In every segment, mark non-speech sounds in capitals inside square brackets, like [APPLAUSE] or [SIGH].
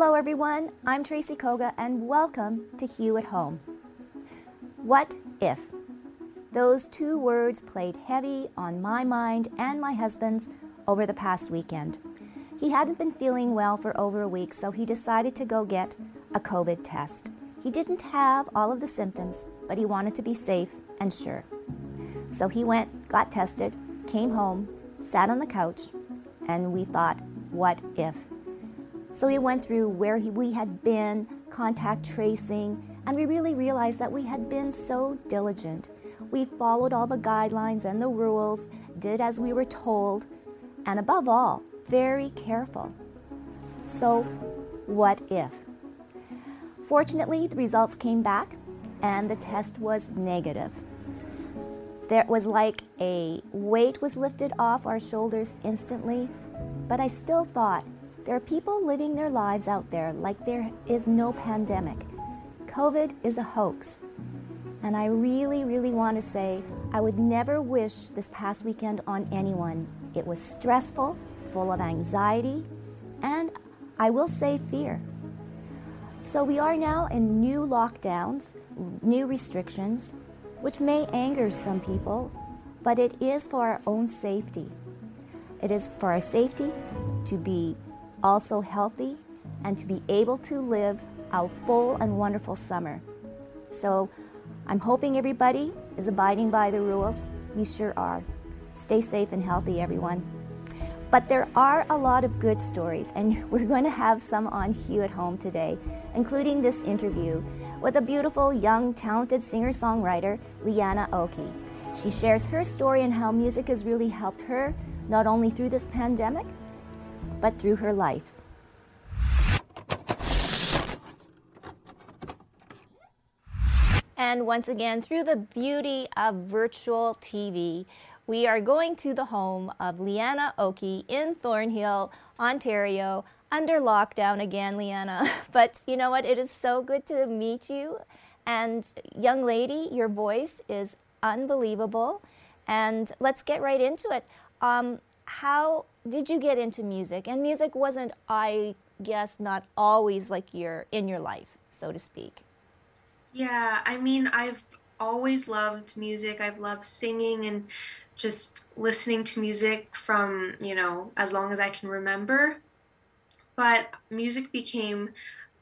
Hello, everyone. I'm Tracy Koga, and welcome to Hue at Home. What if? Those two words played heavy on my mind and my husband's over the past weekend. He hadn't been feeling well for over a week, so he decided to go get a COVID test. He didn't have all of the symptoms, but he wanted to be safe and sure. So he went, got tested, came home, sat on the couch, and we thought, what if? So we went through where he, we had been, contact tracing, and we really realized that we had been so diligent. We followed all the guidelines and the rules, did as we were told, and above all, very careful. So, what if? Fortunately, the results came back and the test was negative. There was like a weight was lifted off our shoulders instantly, but I still thought there are people living their lives out there like there is no pandemic. COVID is a hoax. And I really, really want to say I would never wish this past weekend on anyone. It was stressful, full of anxiety, and I will say fear. So we are now in new lockdowns, new restrictions, which may anger some people, but it is for our own safety. It is for our safety to be also healthy, and to be able to live a full and wonderful summer. So I'm hoping everybody is abiding by the rules. We sure are. Stay safe and healthy, everyone. But there are a lot of good stories, and [LAUGHS] we're going to have some on Hue at Home today, including this interview with a beautiful, young, talented singer songwriter, Leanna Oki. She shares her story and how music has really helped her, not only through this pandemic, but through her life. And once again, through the beauty of virtual TV, we are going to the home of Leanna Oki in Thornhill, Ontario, under lockdown again, Leanna. [LAUGHS] But you know what? It is so good to meet you. And, young lady, your voice is unbelievable. And let's get right into it. Um, how did you get into music? And music wasn't, I guess, not always like your in your life, so to speak. Yeah, I mean, I've always loved music. I've loved singing and just listening to music from, you know, as long as I can remember. But music became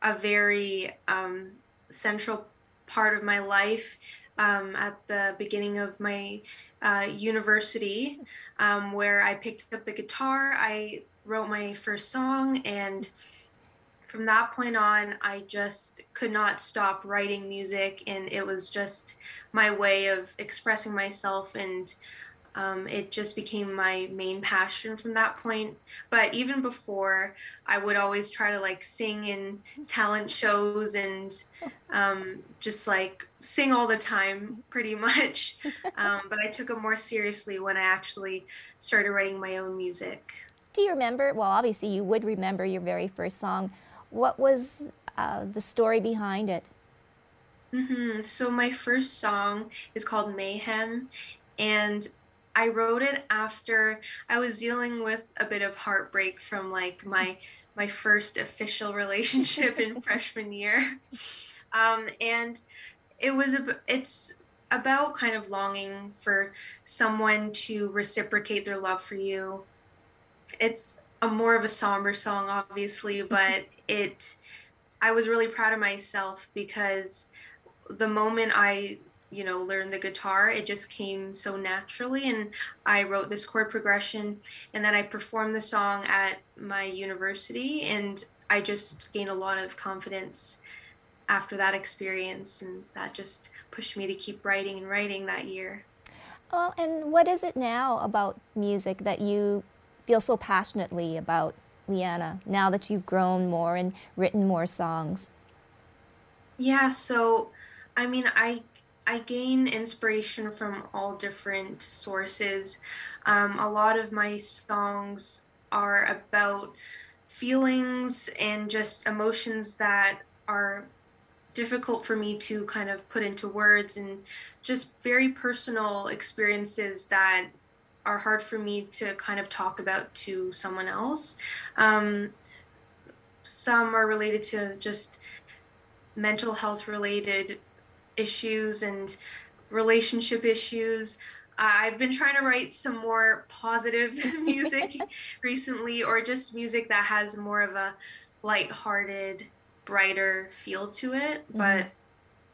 a very um, central part of my life um, at the beginning of my uh, university um, where I picked up the guitar. I wrote my first song, and from that point on, I just could not stop writing music, and it was just my way of expressing myself and um, it just became my main passion from that point. But even before, I would always try to like sing in talent shows and um, just like sing all the time, pretty much. [LAUGHS] Um, but I took it more seriously when I actually started writing my own music. Do you remember? Well, obviously, you would remember your very first song. What was uh, the story behind it? Mm-hmm. So my first song is called Mayhem, and I wrote it after I was dealing with a bit of heartbreak from like my my first official [LAUGHS] relationship in [LAUGHS] freshman year, um, and it was a, it's about kind of longing for someone to reciprocate their love for you. It's a more of a somber song, obviously, [LAUGHS] but it I was really proud of myself because the moment I you know learn the guitar it just came so naturally and i wrote this chord progression and then i performed the song at my university and I just gained a lot of confidence after that experience, and that just pushed me to keep writing and writing that year. Well, and what is it now about music that you feel so passionately about, Leanna, now that you've grown more and written more songs? Yeah, so I mean, I I gain inspiration from all different sources. Um, a lot of my songs are about feelings and just emotions that are difficult for me to kind of put into words and just very personal experiences that are hard for me to kind of talk about to someone else. Um, some are related to just mental health related issues and relationship issues. I've been trying to write some more positive [LAUGHS] music [LAUGHS] recently, or just music that has more of a light-hearted, brighter feel to it. Mm-hmm. But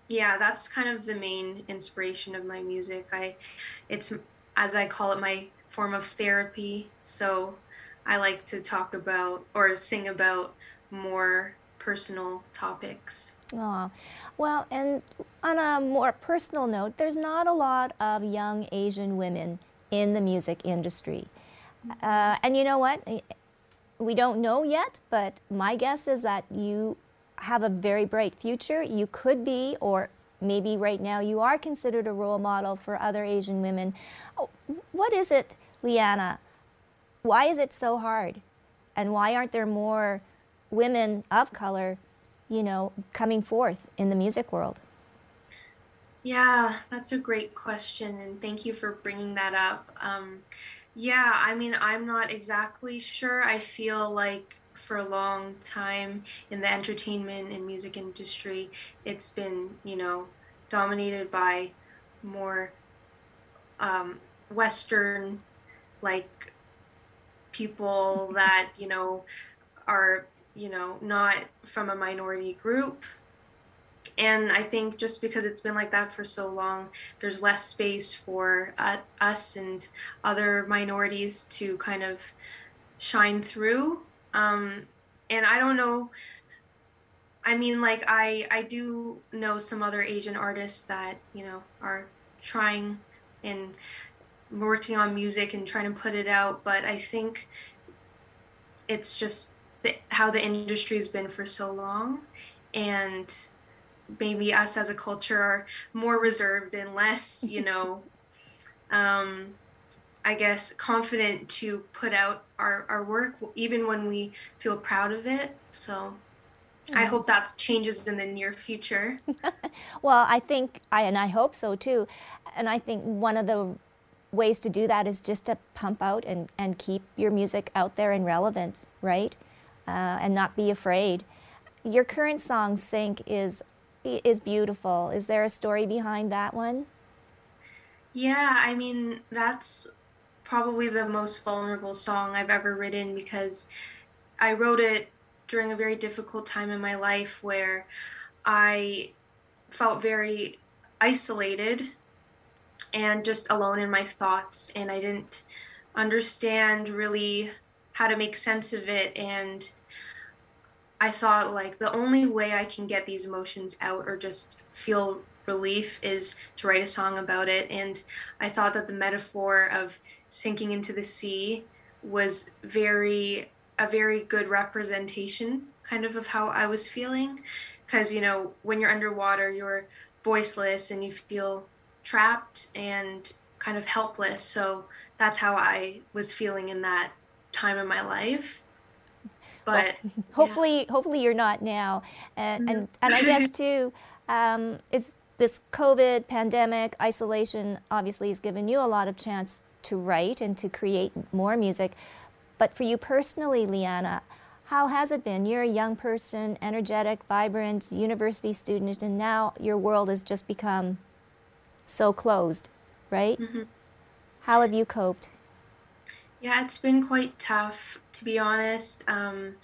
yeah, that's kind of the main inspiration of my music. I, it's as I call it, my form of therapy. So I like to talk about or sing about more personal topics. Oh, well, and on a more personal note, there's not a lot of young Asian women in the music industry. Uh, and you know what? We don't know yet, but my guess is that you have a very bright future. You could be, or maybe right now you are considered a role model for other Asian women. Oh, what is it, Leanna? Why is it so hard? And why aren't there more women of color you know, coming forth in the music world? Yeah, that's a great question, and thank you for bringing that up. Um, yeah, I mean, I'm not exactly sure. I feel like for a long time in the entertainment and music industry, it's been, you know, dominated by more um, Western, like people [LAUGHS] that, you know, are you know, not from a minority group. And I think just because it's been like that for so long, there's less space for uh, us and other minorities to kind of shine through. Um, and I don't know. I mean, like I I do know some other Asian artists that you know are trying and working on music and trying to put it out, but I think it's just the, how the industry has been for so long and maybe us as a culture are more reserved and less you [LAUGHS] know um, i guess confident to put out our, our work even when we feel proud of it so I hope that changes in the near future. [LAUGHS] well, I think I and I hope so too. And I think one of the ways to do that is just to pump out and, and keep your music out there and relevant, right? Uh, and not be afraid. Your current song, Sink, is is beautiful. Is there a story behind that one? Yeah, I mean that's probably the most vulnerable song I've ever written because I wrote it during a very difficult time in my life where I felt very isolated and just alone in my thoughts and I didn't understand really how to make sense of it and I thought like the only way I can get these emotions out or just feel relief is to write a song about it and I thought that the metaphor of sinking into the sea was very a very good representation kind of of how I was feeling because you know when you're underwater you're voiceless and you feel trapped and kind of helpless so that's how I was feeling in that time in my life. But [LAUGHS] well, hopefully, yeah. hopefully you're not now. And and, mm-hmm. and I guess [LAUGHS] too, um, it's this COVID pandemic isolation obviously has given you a lot of chance to write and to create more music. But for you personally, Leanna, how has it been? You're a young person, energetic, vibrant, university student, and now your world has just become so closed, right? Mm-hmm. How have you coped? Yeah, it's been quite tough, to be honest. Um,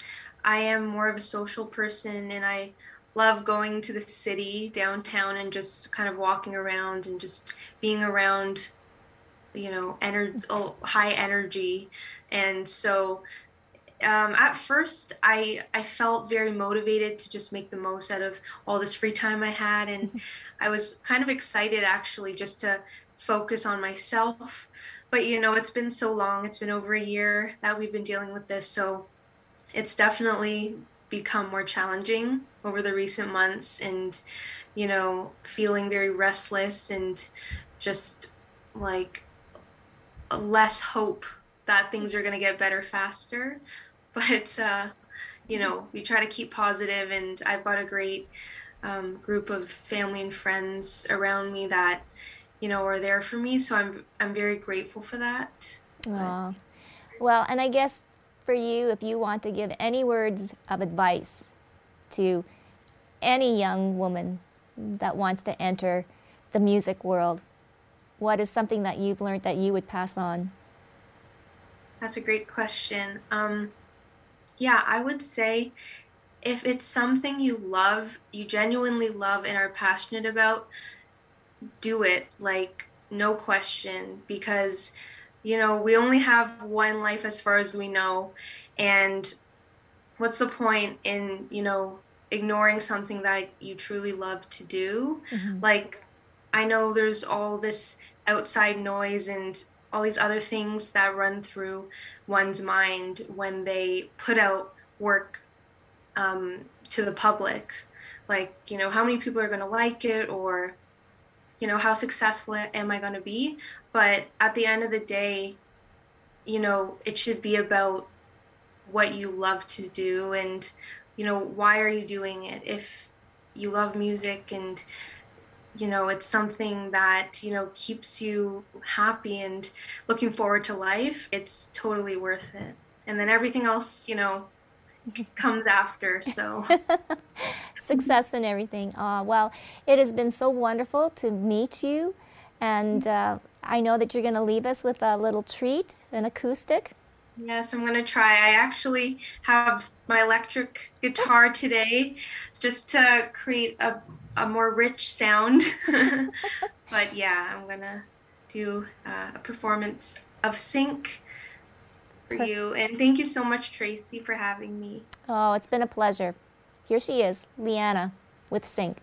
I am more of a social person and I love going to the city downtown and just kind of walking around and just being around, you know, ener- oh, high energy. And so um, at first I I felt very motivated to just make the most out of all this free time I had, and I was kind of excited actually just to focus on myself. But you know, it's been so long; it's been over a year that we've been dealing with this, so it's definitely become more challenging over the recent months, and you know, feeling very restless and just like less hope that things are going to get better faster. But uh, you know we try to keep positive and i've got a great um, group of family and friends around me that you know are there for me so i'm i'm very grateful for that. Aww. well and i guess for you if you want to give any words of advice to any young woman that wants to enter the music world what is something that you've learned that you would pass on? That's a great question. Um, yeah, I would say if it's something you love, you genuinely love and are passionate about, do it. Like, no question. Because, you know, we only have one life as far as we know. And what's the point in, you know, ignoring something that you truly love to do? Mm-hmm. Like, I know there's all this outside noise and all these other things that run through one's mind when they put out work um, to the public like you know how many people are going to like it or you know how successful am i going to be? But at the end of the day you know it should be about what you love to do and you know why are you doing it? If you love music and you know it's something that you know keeps you happy and looking forward to life it's totally worth it. And then everything else you know comes after so [LAUGHS] success and everything uh, well it has been so wonderful to meet you and uh, i know that you're going to leave us with a little treat an acoustic Yes, I'm going to try. I actually have my electric guitar today just to create a a more rich sound. [LAUGHS] but yeah, I'm gonna do uh, a performance of Sink for you. And thank you so much, Tracy, for having me. Oh, it's been a pleasure. Here she is, Leanna with Sink.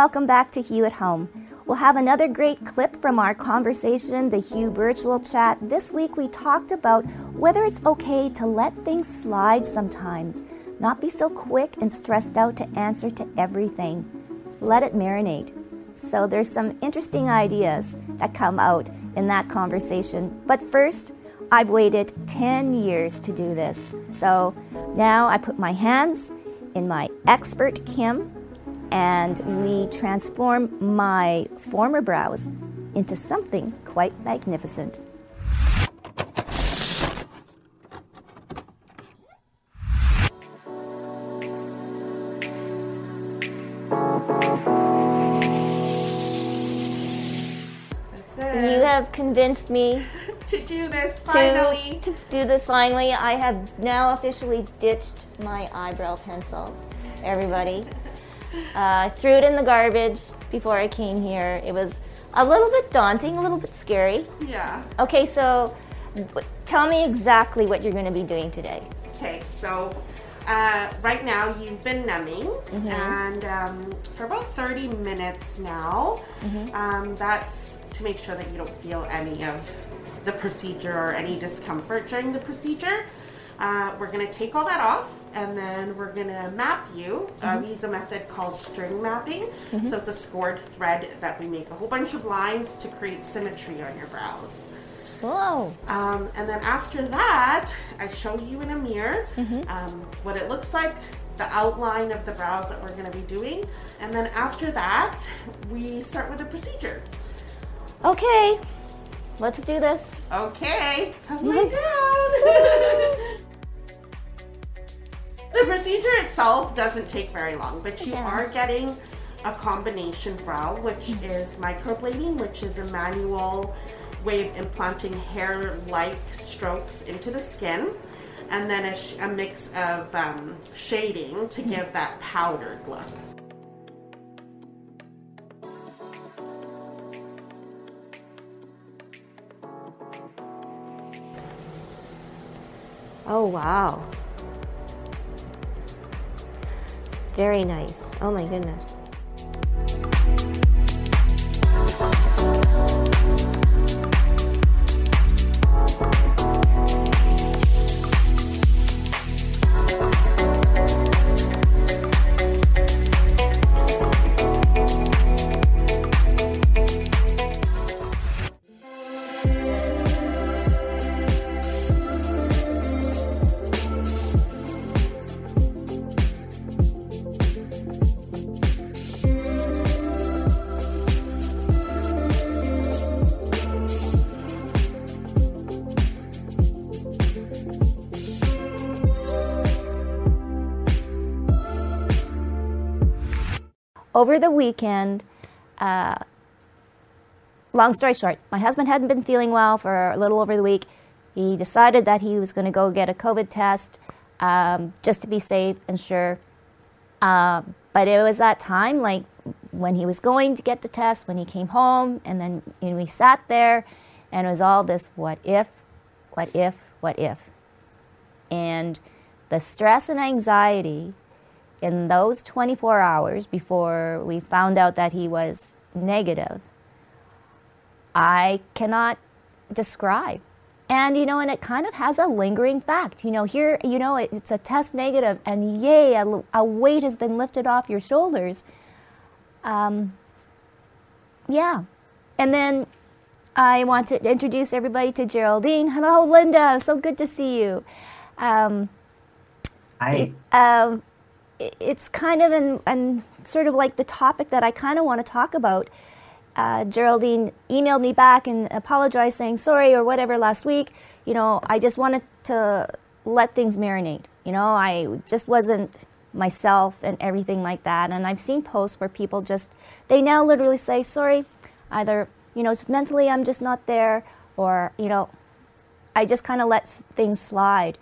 Welcome back to Hue at Home. We'll have another great clip from our conversation, the Hue virtual chat. This week we talked about whether it's okay to let things slide sometimes, not be so quick and stressed out to answer to everything. Let it marinate. So there's some interesting ideas that come out in that conversation. But first, I've waited 10 years to do this. So now I put my hands in my expert Kim and we transform my former brows into something quite magnificent. You have convinced me [LAUGHS] to do this to, finally. to do this finally. I have now officially ditched my eyebrow pencil, everybody. Uh, I threw it in the garbage before I came here. It was a little bit daunting, a little bit scary. Yeah. Okay, so tell me exactly what you're going to be doing today. Okay, so uh, right now you've been numbing, and um, for about 30 minutes now, um, that's to make sure that you don't feel any of the procedure or any discomfort during the procedure. Uh, we're going to take all that off and then we're to map you. Uh, we use a method called string mapping. So it's a scored thread that we make a whole bunch of lines to create symmetry on your brows. Whoa. Um, and then after that, I show you in a mirror um, what it looks like, the outline of the brows that we're to be doing. And then after that, we start with the procedure. Okay, let's do this. Okay, come lay down. The procedure itself doesn't take very long, but you yeah. are getting a combination brow, which is microblading, which is a manual way of implanting hair-like strokes into the skin, and then a, a mix of um, shading to mm-hmm. give that powdered look. Oh wow. Very nice. Oh my goodness. Over the weekend, uh, long story short, my husband hadn't been feeling well for a little over the week. He decided that he was going to go get a COVID test um, just to be safe and sure. Uh, but it was that time, like when he was going to get the test, when he came home, and then you know, we sat there, and it was all this what if, what if, what if. And the stress and anxiety in those 24 hours before we found out that he was negative, I cannot describe. And, you know, and it kind of has a lingering fact. You know, here, you know, it's a test negative, and yay, a, a weight has been lifted off your shoulders. Um, yeah. And then I want to introduce everybody to Geraldine. Hello, Linda. So good to see you. Um, Hi. Um, it's kind of and sort of like the topic that I kind of want to talk about. Uh, Geraldine emailed me back and apologized, saying sorry or whatever last week. You know, I just wanted to let things marinate. You know, I just wasn't myself and everything like that. And I've seen posts where people just, they now literally say, sorry, either, you know, mentally I'm just not there, or, you know, I just kind of let things slide.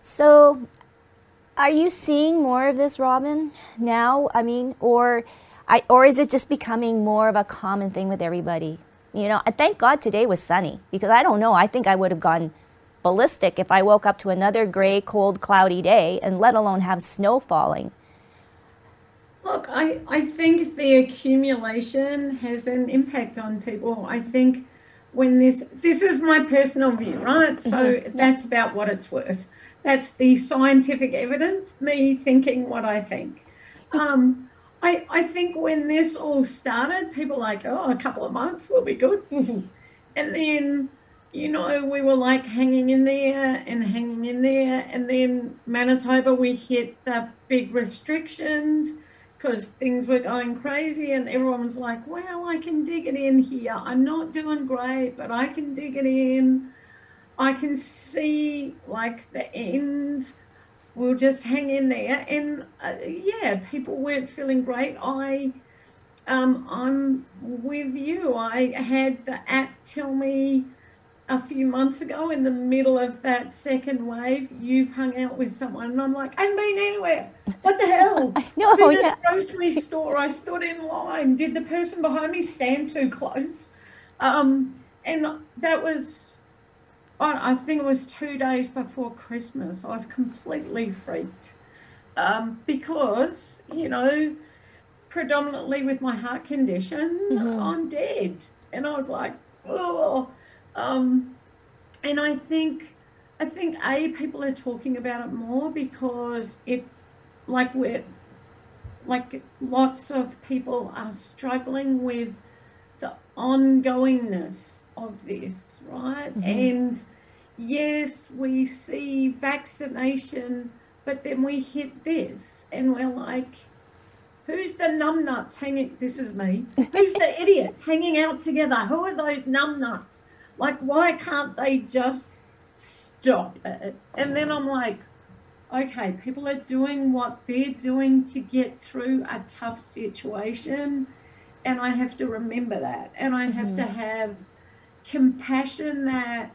So are you seeing more of this, Robin, now? I mean, or, I, or is it just becoming more of a common thing with everybody? You know, and thank God today was sunny because I don't know. I think I would have gone ballistic if I woke up to another gray, cold, cloudy day, and let alone have snow falling. Look, I, I think the accumulation has an impact on people. I think when this this is my personal view, right? So mm-hmm. that's about what it's worth. That's the scientific evidence, me thinking what I think. Um, I, I think when this all started, people like, oh, a couple of months will be good. and then, you know, we were like hanging in there and hanging in there. And then Manitoba, we hit the big restrictions because things were going crazy and everyone was like, well, I can dig it in here. I'm not doing great, but I can dig it in. I can see like the end. We'll just hang in there, and uh, yeah, people weren't feeling great. I, um, I'm with you. I had the app tell me a few months ago in the middle of that second wave, you've hung out with someone. And I'm like, I haven't been anywhere. What the hell? [LAUGHS] no, been yeah. at the grocery store. I stood in line. Did the person behind me stand too close? Um, and that was I think it was two days before Christmas. I was completely freaked um, because, you know, predominantly with my heart condition, mm-hmm. I'm dead. And I was like, oh. Um, and I think, I think a people are talking about it more because it, like we're, like lots of people are struggling with the ongoingness of this right? Mm-hmm. And yes, we see vaccination, but then we hit this and we're like, who's the numbnuts hanging? This is me. Who's the [LAUGHS] idiots hanging out together? Who are those numbnuts? Like, why can't they just stop it? And then I'm like, okay, people are doing what they're doing to get through a tough situation. And I have to remember that. And I have mm-hmm. to have compassion that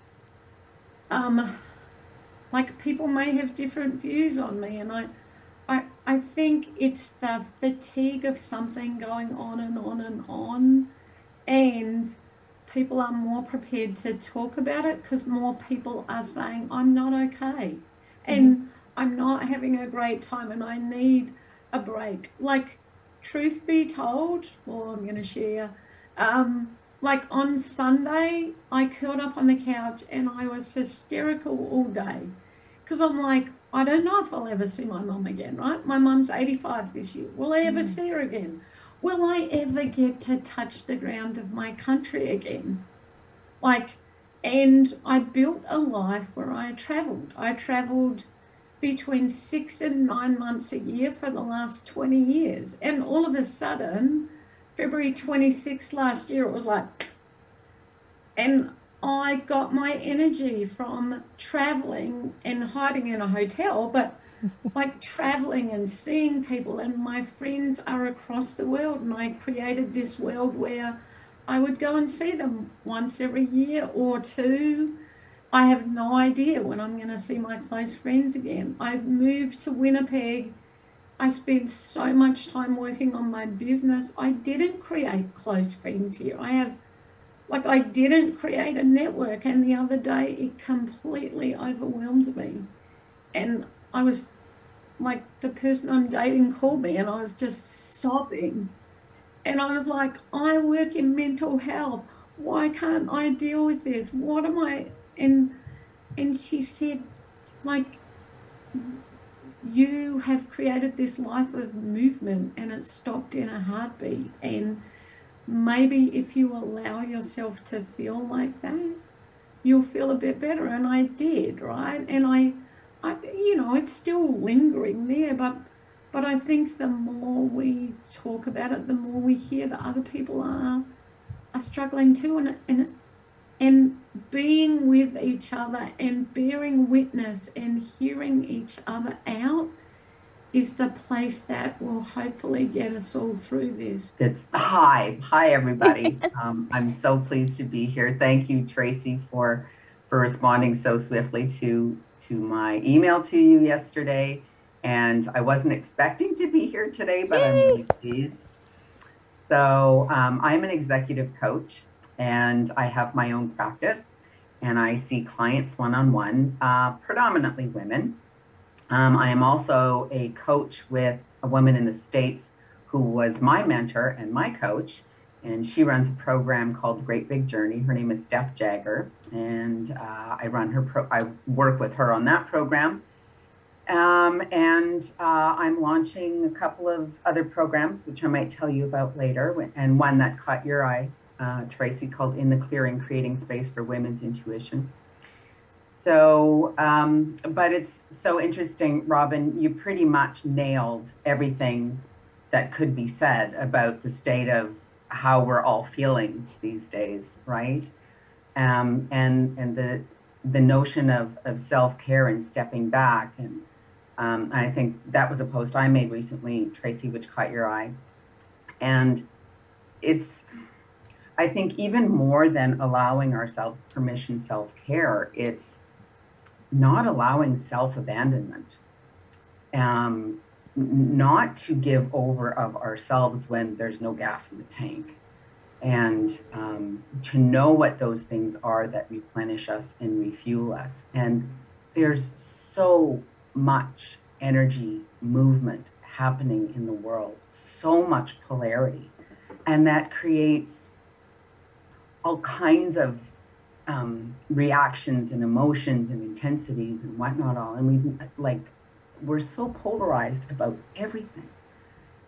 um, like people may have different views on me and I, I I think it's the fatigue of something going on and on and on and people are more prepared to talk about it because more people are saying I'm not okay and I'm not having a great time and I need a break. Like, truth be told, well, I'm going to share. Um, like on Sunday, I curled up on the couch and I was hysterical all day because I'm like, I don't know if I'll ever see my mum again, right? My mum's 85 this year. Will I ever mm. see her again? Will I ever get to touch the ground of my country again? Like, and I built a life where I traveled. I traveled between six and nine months a year for the last 20 years. And all of a sudden, February 26th last year, it was like, and I got my energy from traveling and hiding in a hotel, but [LAUGHS] like traveling and seeing people. And my friends are across the world, and I created this world where I would go and see them once every year or two. I have no idea when I'm going to see my close friends again. I've moved to Winnipeg. I spent so much time working on my business. I didn't create close friends here. I have, like, I didn't create a network. And the other day, it completely overwhelmed me. And I was like, the person I'm dating called me, and I was just sobbing. And I was like, I work in mental health. Why can't I deal with this? What am I? And and she said, like, you have created this life of movement, and it stopped in a heartbeat. And maybe if you allow yourself to feel like that, you'll feel a bit better. And I did, right? And I, I, you know, it's still lingering there, but but I think the more we talk about it, the more we hear that other people are are struggling too, and and and being with each other and bearing witness and hearing each other out is the place that will hopefully get us all through this. It's hi, hi everybody. [LAUGHS] um, I'm so pleased to be here. Thank you, Tracy, for for responding so swiftly to to my email to you yesterday. And I wasn't expecting to be here today, but I'm really pleased. So um, I'm an executive coach, and I have my own practice, and I see clients one on one, predominantly women. Um, I am also a coach with a woman in the States who was my mentor and my coach. And she runs a program called Great Big Journey. Her name is Steph Jagger. And uh, I run her, pro- I work with her on that program. Um, and uh, I'm launching a couple of other programs, which I might tell you about later, and one that caught your eye, uh, Tracy, called In the Clearing Creating Space for Women's Intuition. So, um, but it's so interesting, Robin. You pretty much nailed everything that could be said about the state of how we're all feeling these days, right? Um, and and the the notion of, of self care and stepping back, and um, I think that was a post I made recently, Tracy, which caught your eye. And it's, I think, even more than allowing ourselves permission self care, it's not allowing self abandonment. Um, not to give over of ourselves when there's no gas in the tank. And um, to know what those things are that replenish us and refuel us. And there's so much energy movement happening in the world. So much polarity. And that creates all kinds of um, reactions and emotions and intensities and whatnot all and we like we're so polarized about everything.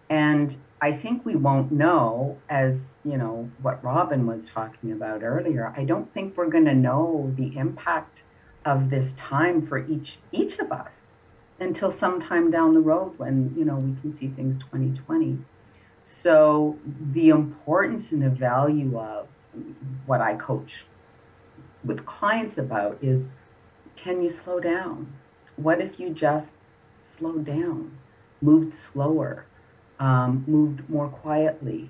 And I think we won't know, as you know, what Robin was talking about earlier. I don't think we're going to know the impact of this time for each each of us until sometime down the road when you know we can see things 2020. So the importance and the value of what I coach with clients about is can you slow down? What if you just slowed down, moved slower, um, moved more quietly,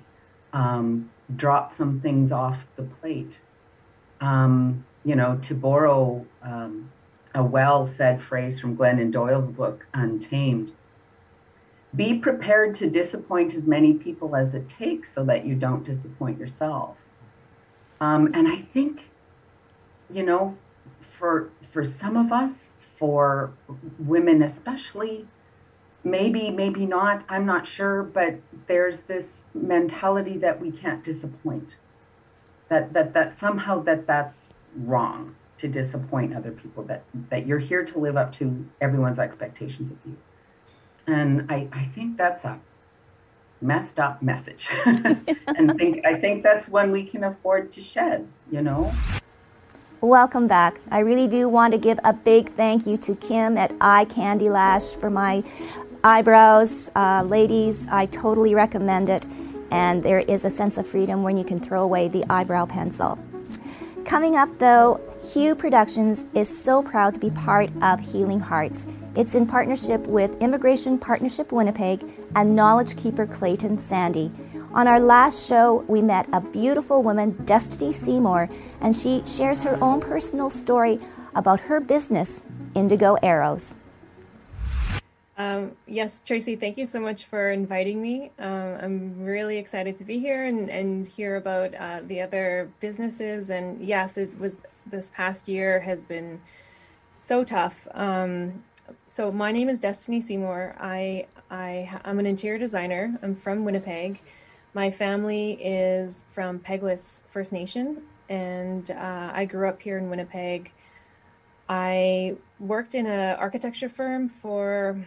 um, dropped some things off the plate. Um, you know, to borrow um, a well said phrase from Glennon Doyle's book, Untamed, be prepared to disappoint as many people as it takes so that you don't disappoint yourself. Um, and I think, you know, for for some of us, for women, especially, maybe, maybe not, I'm not sure, but there's this mentality that we can't disappoint. That, that, that somehow that that's wrong to disappoint other people, that, that you're here to live up to everyone's expectations of you. And I, I think that's a messed up message. [LAUGHS] and think I think that's when we can afford to shed, you know. Welcome back. I really do want to give a big thank you to Kim at Eye Candy Lash for my eyebrows. Uh, ladies, I totally recommend it. And there is a sense of freedom when you can throw away the eyebrow pencil. Coming up, though, Hue Productions is so proud to be part of Healing Hearts. It's in partnership with Immigration Partnership Winnipeg and Knowledge Keeper Clayton Sandy. On our last show, we met a beautiful woman, Destiny Seymour, and she shares her own personal story about her business, Indigo Arrows. Um, yes, Tracy, thank you so much for inviting me. Um, I'm really excited to be here and, and hear about uh, the other businesses. And yes, it was this past year has been so tough. Um, so my name is Destiny Seymour. I, I I'm an interior designer. I'm from Winnipeg. My family is from Peguis First Nation, and uh, I grew up here in Winnipeg. I worked in an architecture firm for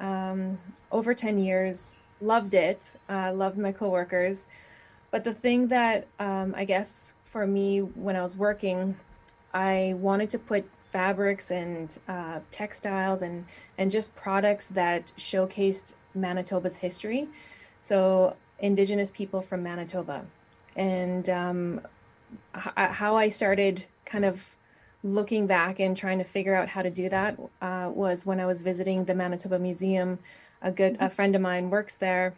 um, over 10 years. Loved it. Uh, loved my coworkers. But the thing that um, I guess for me when I was working, I wanted to put fabrics and uh, textiles and and just products that showcased Manitoba's history. So Indigenous people from Manitoba, and um, h- how I started kind of looking back and trying to figure out how to do that uh, was when I was visiting the Manitoba Museum. A good a friend of mine works there.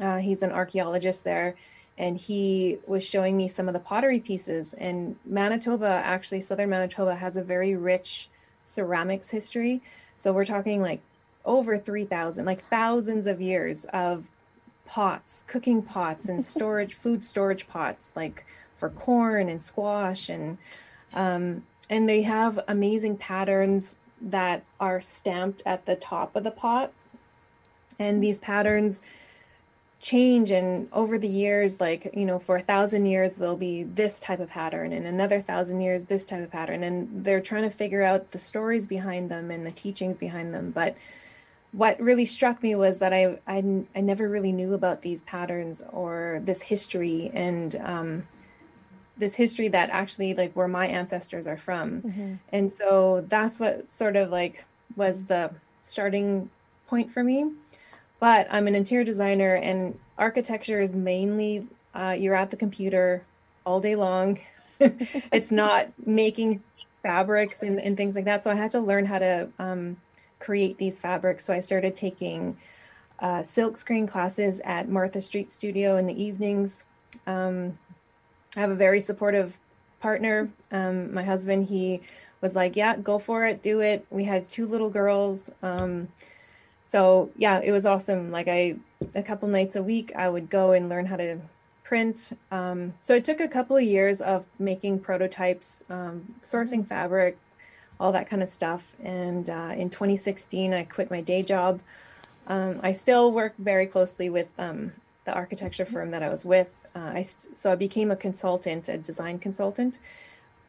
Uh, he's an archaeologist there, and he was showing me some of the pottery pieces. And Manitoba, actually, southern Manitoba, has a very rich ceramics history. So we're talking like over 3,000, like thousands of years of pots, cooking pots, and [LAUGHS] storage, food storage pots, like for corn and squash and um, and they have amazing patterns that are stamped at the top of the pot and these patterns change and over the years like you know for a thousand years there'll be this type of pattern and another thousand years this type of pattern. And they're trying to figure out the stories behind them and the teachings behind them. But what really struck me was that I, I, I never really knew about these patterns or this history and um, this history that actually like where my ancestors are from. Mm-hmm. and so that's what sort of like was the starting point for me but i'm an interior designer and architecture is mainly uh, you're at the computer all day long [LAUGHS] it's not making fabrics and, and things like that so i had to learn how to um, create these fabrics so i started taking uh, silk screen classes at martha street studio in the evenings um, I have a very supportive partner. Um, my husband, he was like, "Yeah, go for it, do it." We had two little girls, um, so yeah, it was awesome. Like I, a couple nights a week, I would go and learn how to print. Um, so it took a couple of years of making prototypes, um, sourcing fabric, all that kind of stuff. And uh, in 2016, I quit my day job. Um, I still work very closely with um, the architecture firm that I was with. Uh, I st- so I became a consultant, a design consultant,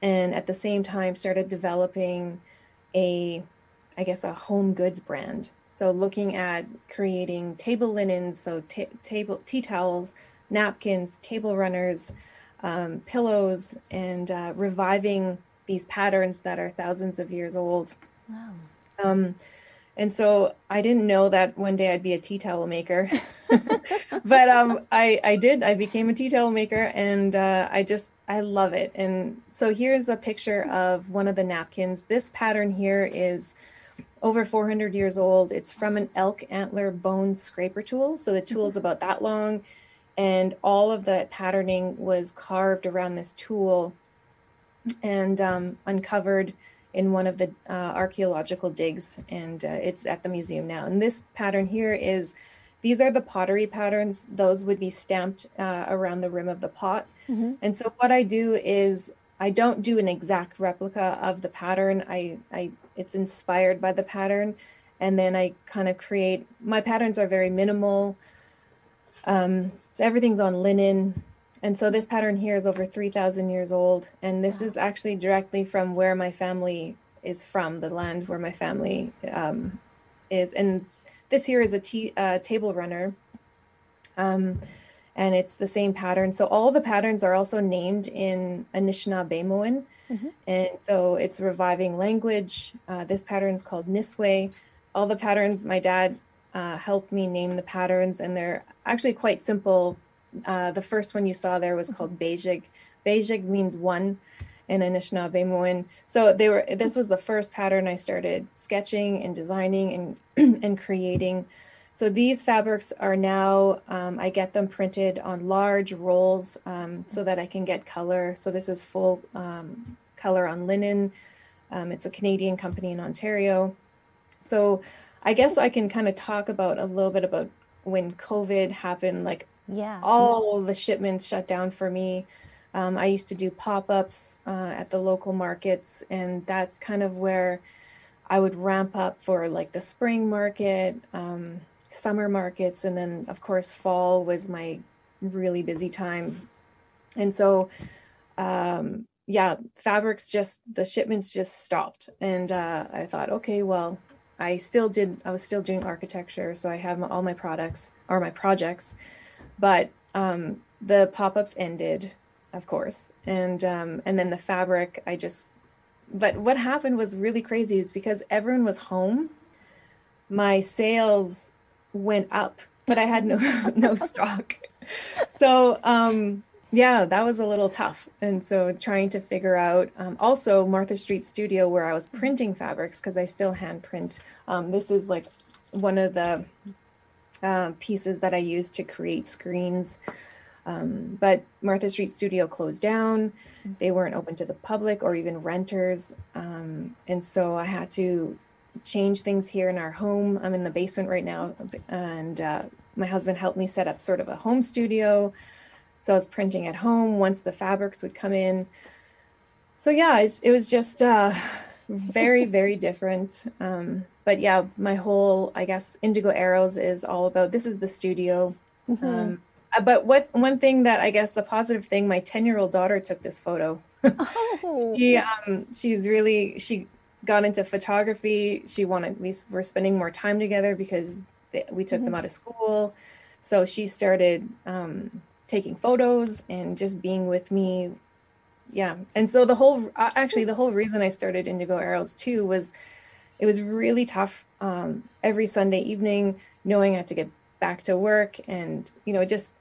and at the same time started developing a, I guess, a home goods brand. So looking at creating table linens, so ta- table tea towels, napkins, table runners, um, pillows, and uh, reviving these patterns that are thousands of years old. Wow. Um, and so I didn't know that one day I'd be a tea towel maker, [LAUGHS] but um, I I did. I became a tea towel maker, and uh, I just I love it. And so here's a picture of one of the napkins. This pattern here is over 400 years old. It's from an elk antler bone scraper tool. So the tool is about that long, and all of the patterning was carved around this tool and um, uncovered in one of the uh, archaeological digs, and uh, it's at the museum now. And this pattern here is, these are the pottery patterns. Those would be stamped uh, around the rim of the pot. Mm-hmm. And so what I do is I don't do an exact replica of the pattern. I, I it's inspired by the pattern, and then I kind of create. My patterns are very minimal. Um, so everything's on linen, and so this pattern here is over three thousand years old, and this is actually directly from where my family is from, the land where my family um, is, and this here is a t- uh, table runner. Um, and it's the same pattern. So all the patterns are also named in Anishinaabemowin. Mhm. And so it's reviving language. Uh, this pattern is called Niswe. All the patterns, my dad uh, helped me name the patterns, and they're actually quite simple. Uh, the first one you saw there was called Bejig. Bejig means one in Anishinaabemowin. So they were. This was the first pattern I started sketching and designing and [CLEARS THROAT] and creating. So these fabrics are now, um, I get them printed on large rolls um, so that I can get color. So this is full um, color on linen. Um, it's a Canadian company in Ontario. So I guess I can kind of talk about a little bit about when COVID happened, like Yeah. all the shipments shut down for me. Um, I used to do pop ups uh, at the local markets, and that's kind of where I would ramp up for like the spring market, um, summer markets, and then of course fall was my really busy time. And so, um, yeah, fabrics just the shipments just stopped, and uh, I thought, okay, well, I still did. I was still doing architecture, so I have my, all my products or my projects, but um, the pop-ups ended, of course, and um, and then the fabric, I just. But what happened was really crazy, is because everyone was home. My sales went up, but I had no [LAUGHS] no stock. So um, yeah, that was a little tough. And so trying to figure out um, also Martha Street Studio where I was printing fabrics because I still hand print. Um, this is like one of the uh, pieces that I use to create screens. Um, but Martha Street Studio closed down. They weren't open to the public or even renters. Um, and so I had to change things here in our home. I'm in the basement right now. And uh, my husband helped me set up sort of a home studio. So I was printing at home once the fabrics would come in. So yeah, it's, it was just uh, very, [LAUGHS] very different. Um, but yeah, my whole, I guess, Indigo Arrows is all about this is the studio. Mhm. Um, uh, but what one thing that I guess the positive thing, my 10 year old daughter took this photo. [LAUGHS] oh. She um she's really she got into photography. She wanted we were spending more time together because they, we took them out of school. So she started um taking photos and just being with me. Yeah. And so the whole uh, actually the whole reason I started Indigo Arrows too was it was really tough um every Sunday evening knowing I had to get back to work and you know just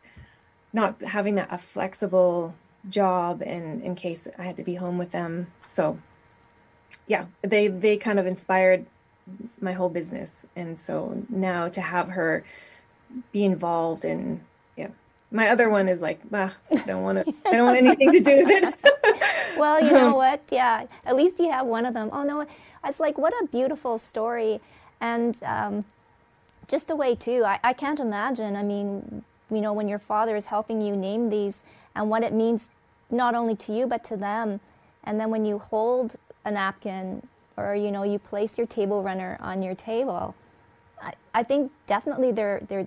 not having that a flexible job and in case I had to be home with them. So yeah, they they kind of inspired my whole business. And so now to have her be involved in yeah. My other one is like, ah, I don't want to I don't want anything to do with it. [LAUGHS] Well, you know [LAUGHS] what? Yeah, at least you have one of them. Oh no, it's like what a beautiful story, and um, just a way too. I, I can't imagine. I mean, you know, when your father is helping you name these and what it means not only to you but to them, and then when you hold a napkin or you know you place your table runner on your table, I, I think definitely there there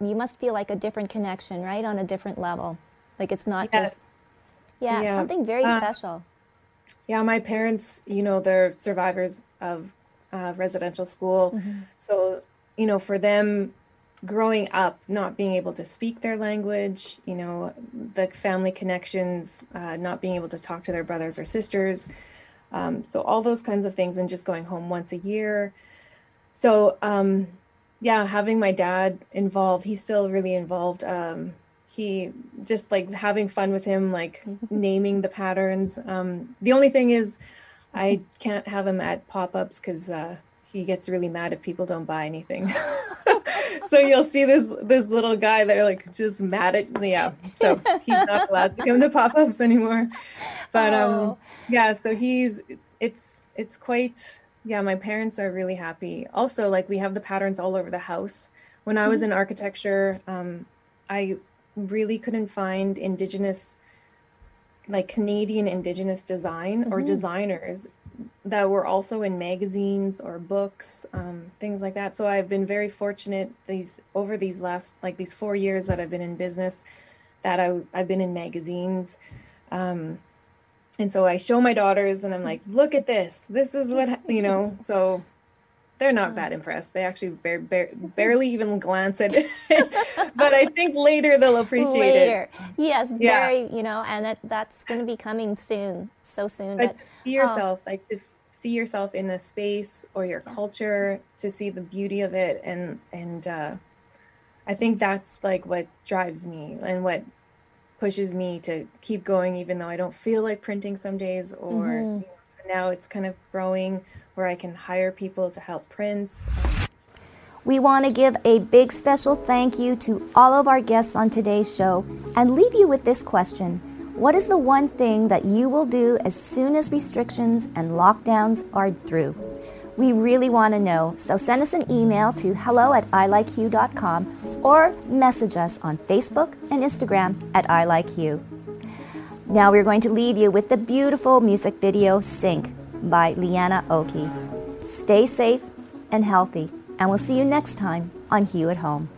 you must feel like a different connection, right, on a different level. Like it's not Yeah. just yeah, Yeah. something very Uh, special. Yeah, my parents, you know, they're survivors of uh, residential school. So, you know, for them growing up, not being able to speak their language, you know, the family connections, uh, not being able to talk to their brothers or sisters. Um, so, all those kinds of things, and just going home once a year. So, um, yeah, having my dad involved, he's still really involved. Um, he just like having fun with him, like [LAUGHS] naming the patterns. Um, the only thing is, I can't have him at pop ups because uh, he gets really mad if people don't buy anything. [LAUGHS] so you'll see this this little guy that like just mad at yeah. So he's not allowed to come to pop ups anymore. But um, Oh. yeah, so he's it's it's quite yeah. My parents are really happy. Also, like we have the patterns all over the house. When I was in architecture, um, I really couldn't find indigenous like Canadian Indigenous design or designers that were also in magazines or books, um, things like that. So I've been very fortunate these over these last like these four years that I've been in business that I I've been in magazines. Um, and so I show my daughters and I'm like, look at this. This is what you know. So they're not that impressed. They actually bar- bar- barely even glance at it. [LAUGHS] but I think later they'll appreciate it. Later. Yes, Yeah. very, you know, and that, that's going to be coming soon, so soon. But But see yourself, like to see yourself in a space or your culture, to see the beauty of it, and and uh, I think that's like what drives me and what pushes me to keep going, even though I don't feel like printing some days. Or you know, so now it's kind of growing where I can hire people to help print. We want to give a big special thank you to all of our guests on today's show and leave you with this question What is the one thing that you will do as soon as restrictions and lockdowns are through? We really want to know, so send us an email to hello at ilikehue.com or message us on Facebook and Instagram at ilikehue. Now we're going to leave you with the beautiful music video Sink by Leanna Oki. Stay safe and healthy, and we'll see you next time on Hue at Home.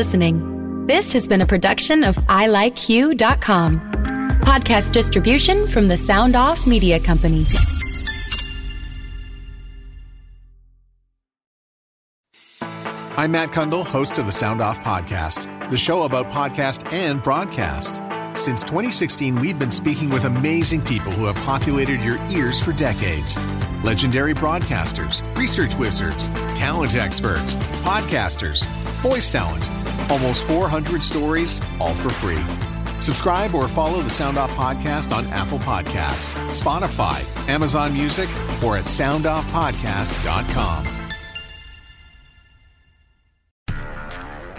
Listening. This has been a production of ilikehue.com. Podcast distribution from the Sound Off Media Company. I'm Matt Cundill, host of the Sound Off Podcast, the show about podcast and broadcast. Since 2016, we've been speaking with amazing people who have populated your ears for decades. Legendary broadcasters, research wizards, talent experts, podcasters, voice talent. Almost 400 stories, all for free. Subscribe or follow the Sound Off Podcast on Apple Podcasts, Spotify, Amazon Music, or at soundoffpodcast.com.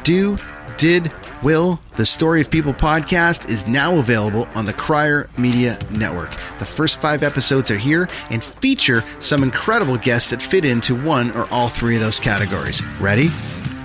Do, Did, Will, the Story of People podcast is now available on the Crier Media Network. The first five episodes are here and feature some incredible guests that fit into one or all three of those categories. Ready?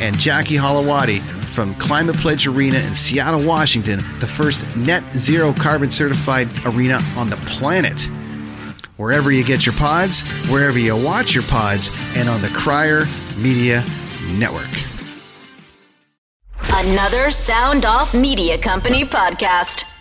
And Jackie Holowati from Climate Pledge Arena in Seattle, Washington, the first net zero carbon certified arena on the planet. Wherever you get your pods, wherever you watch your pods, and on the Crier Media Network. Another Sound Off Media Company podcast.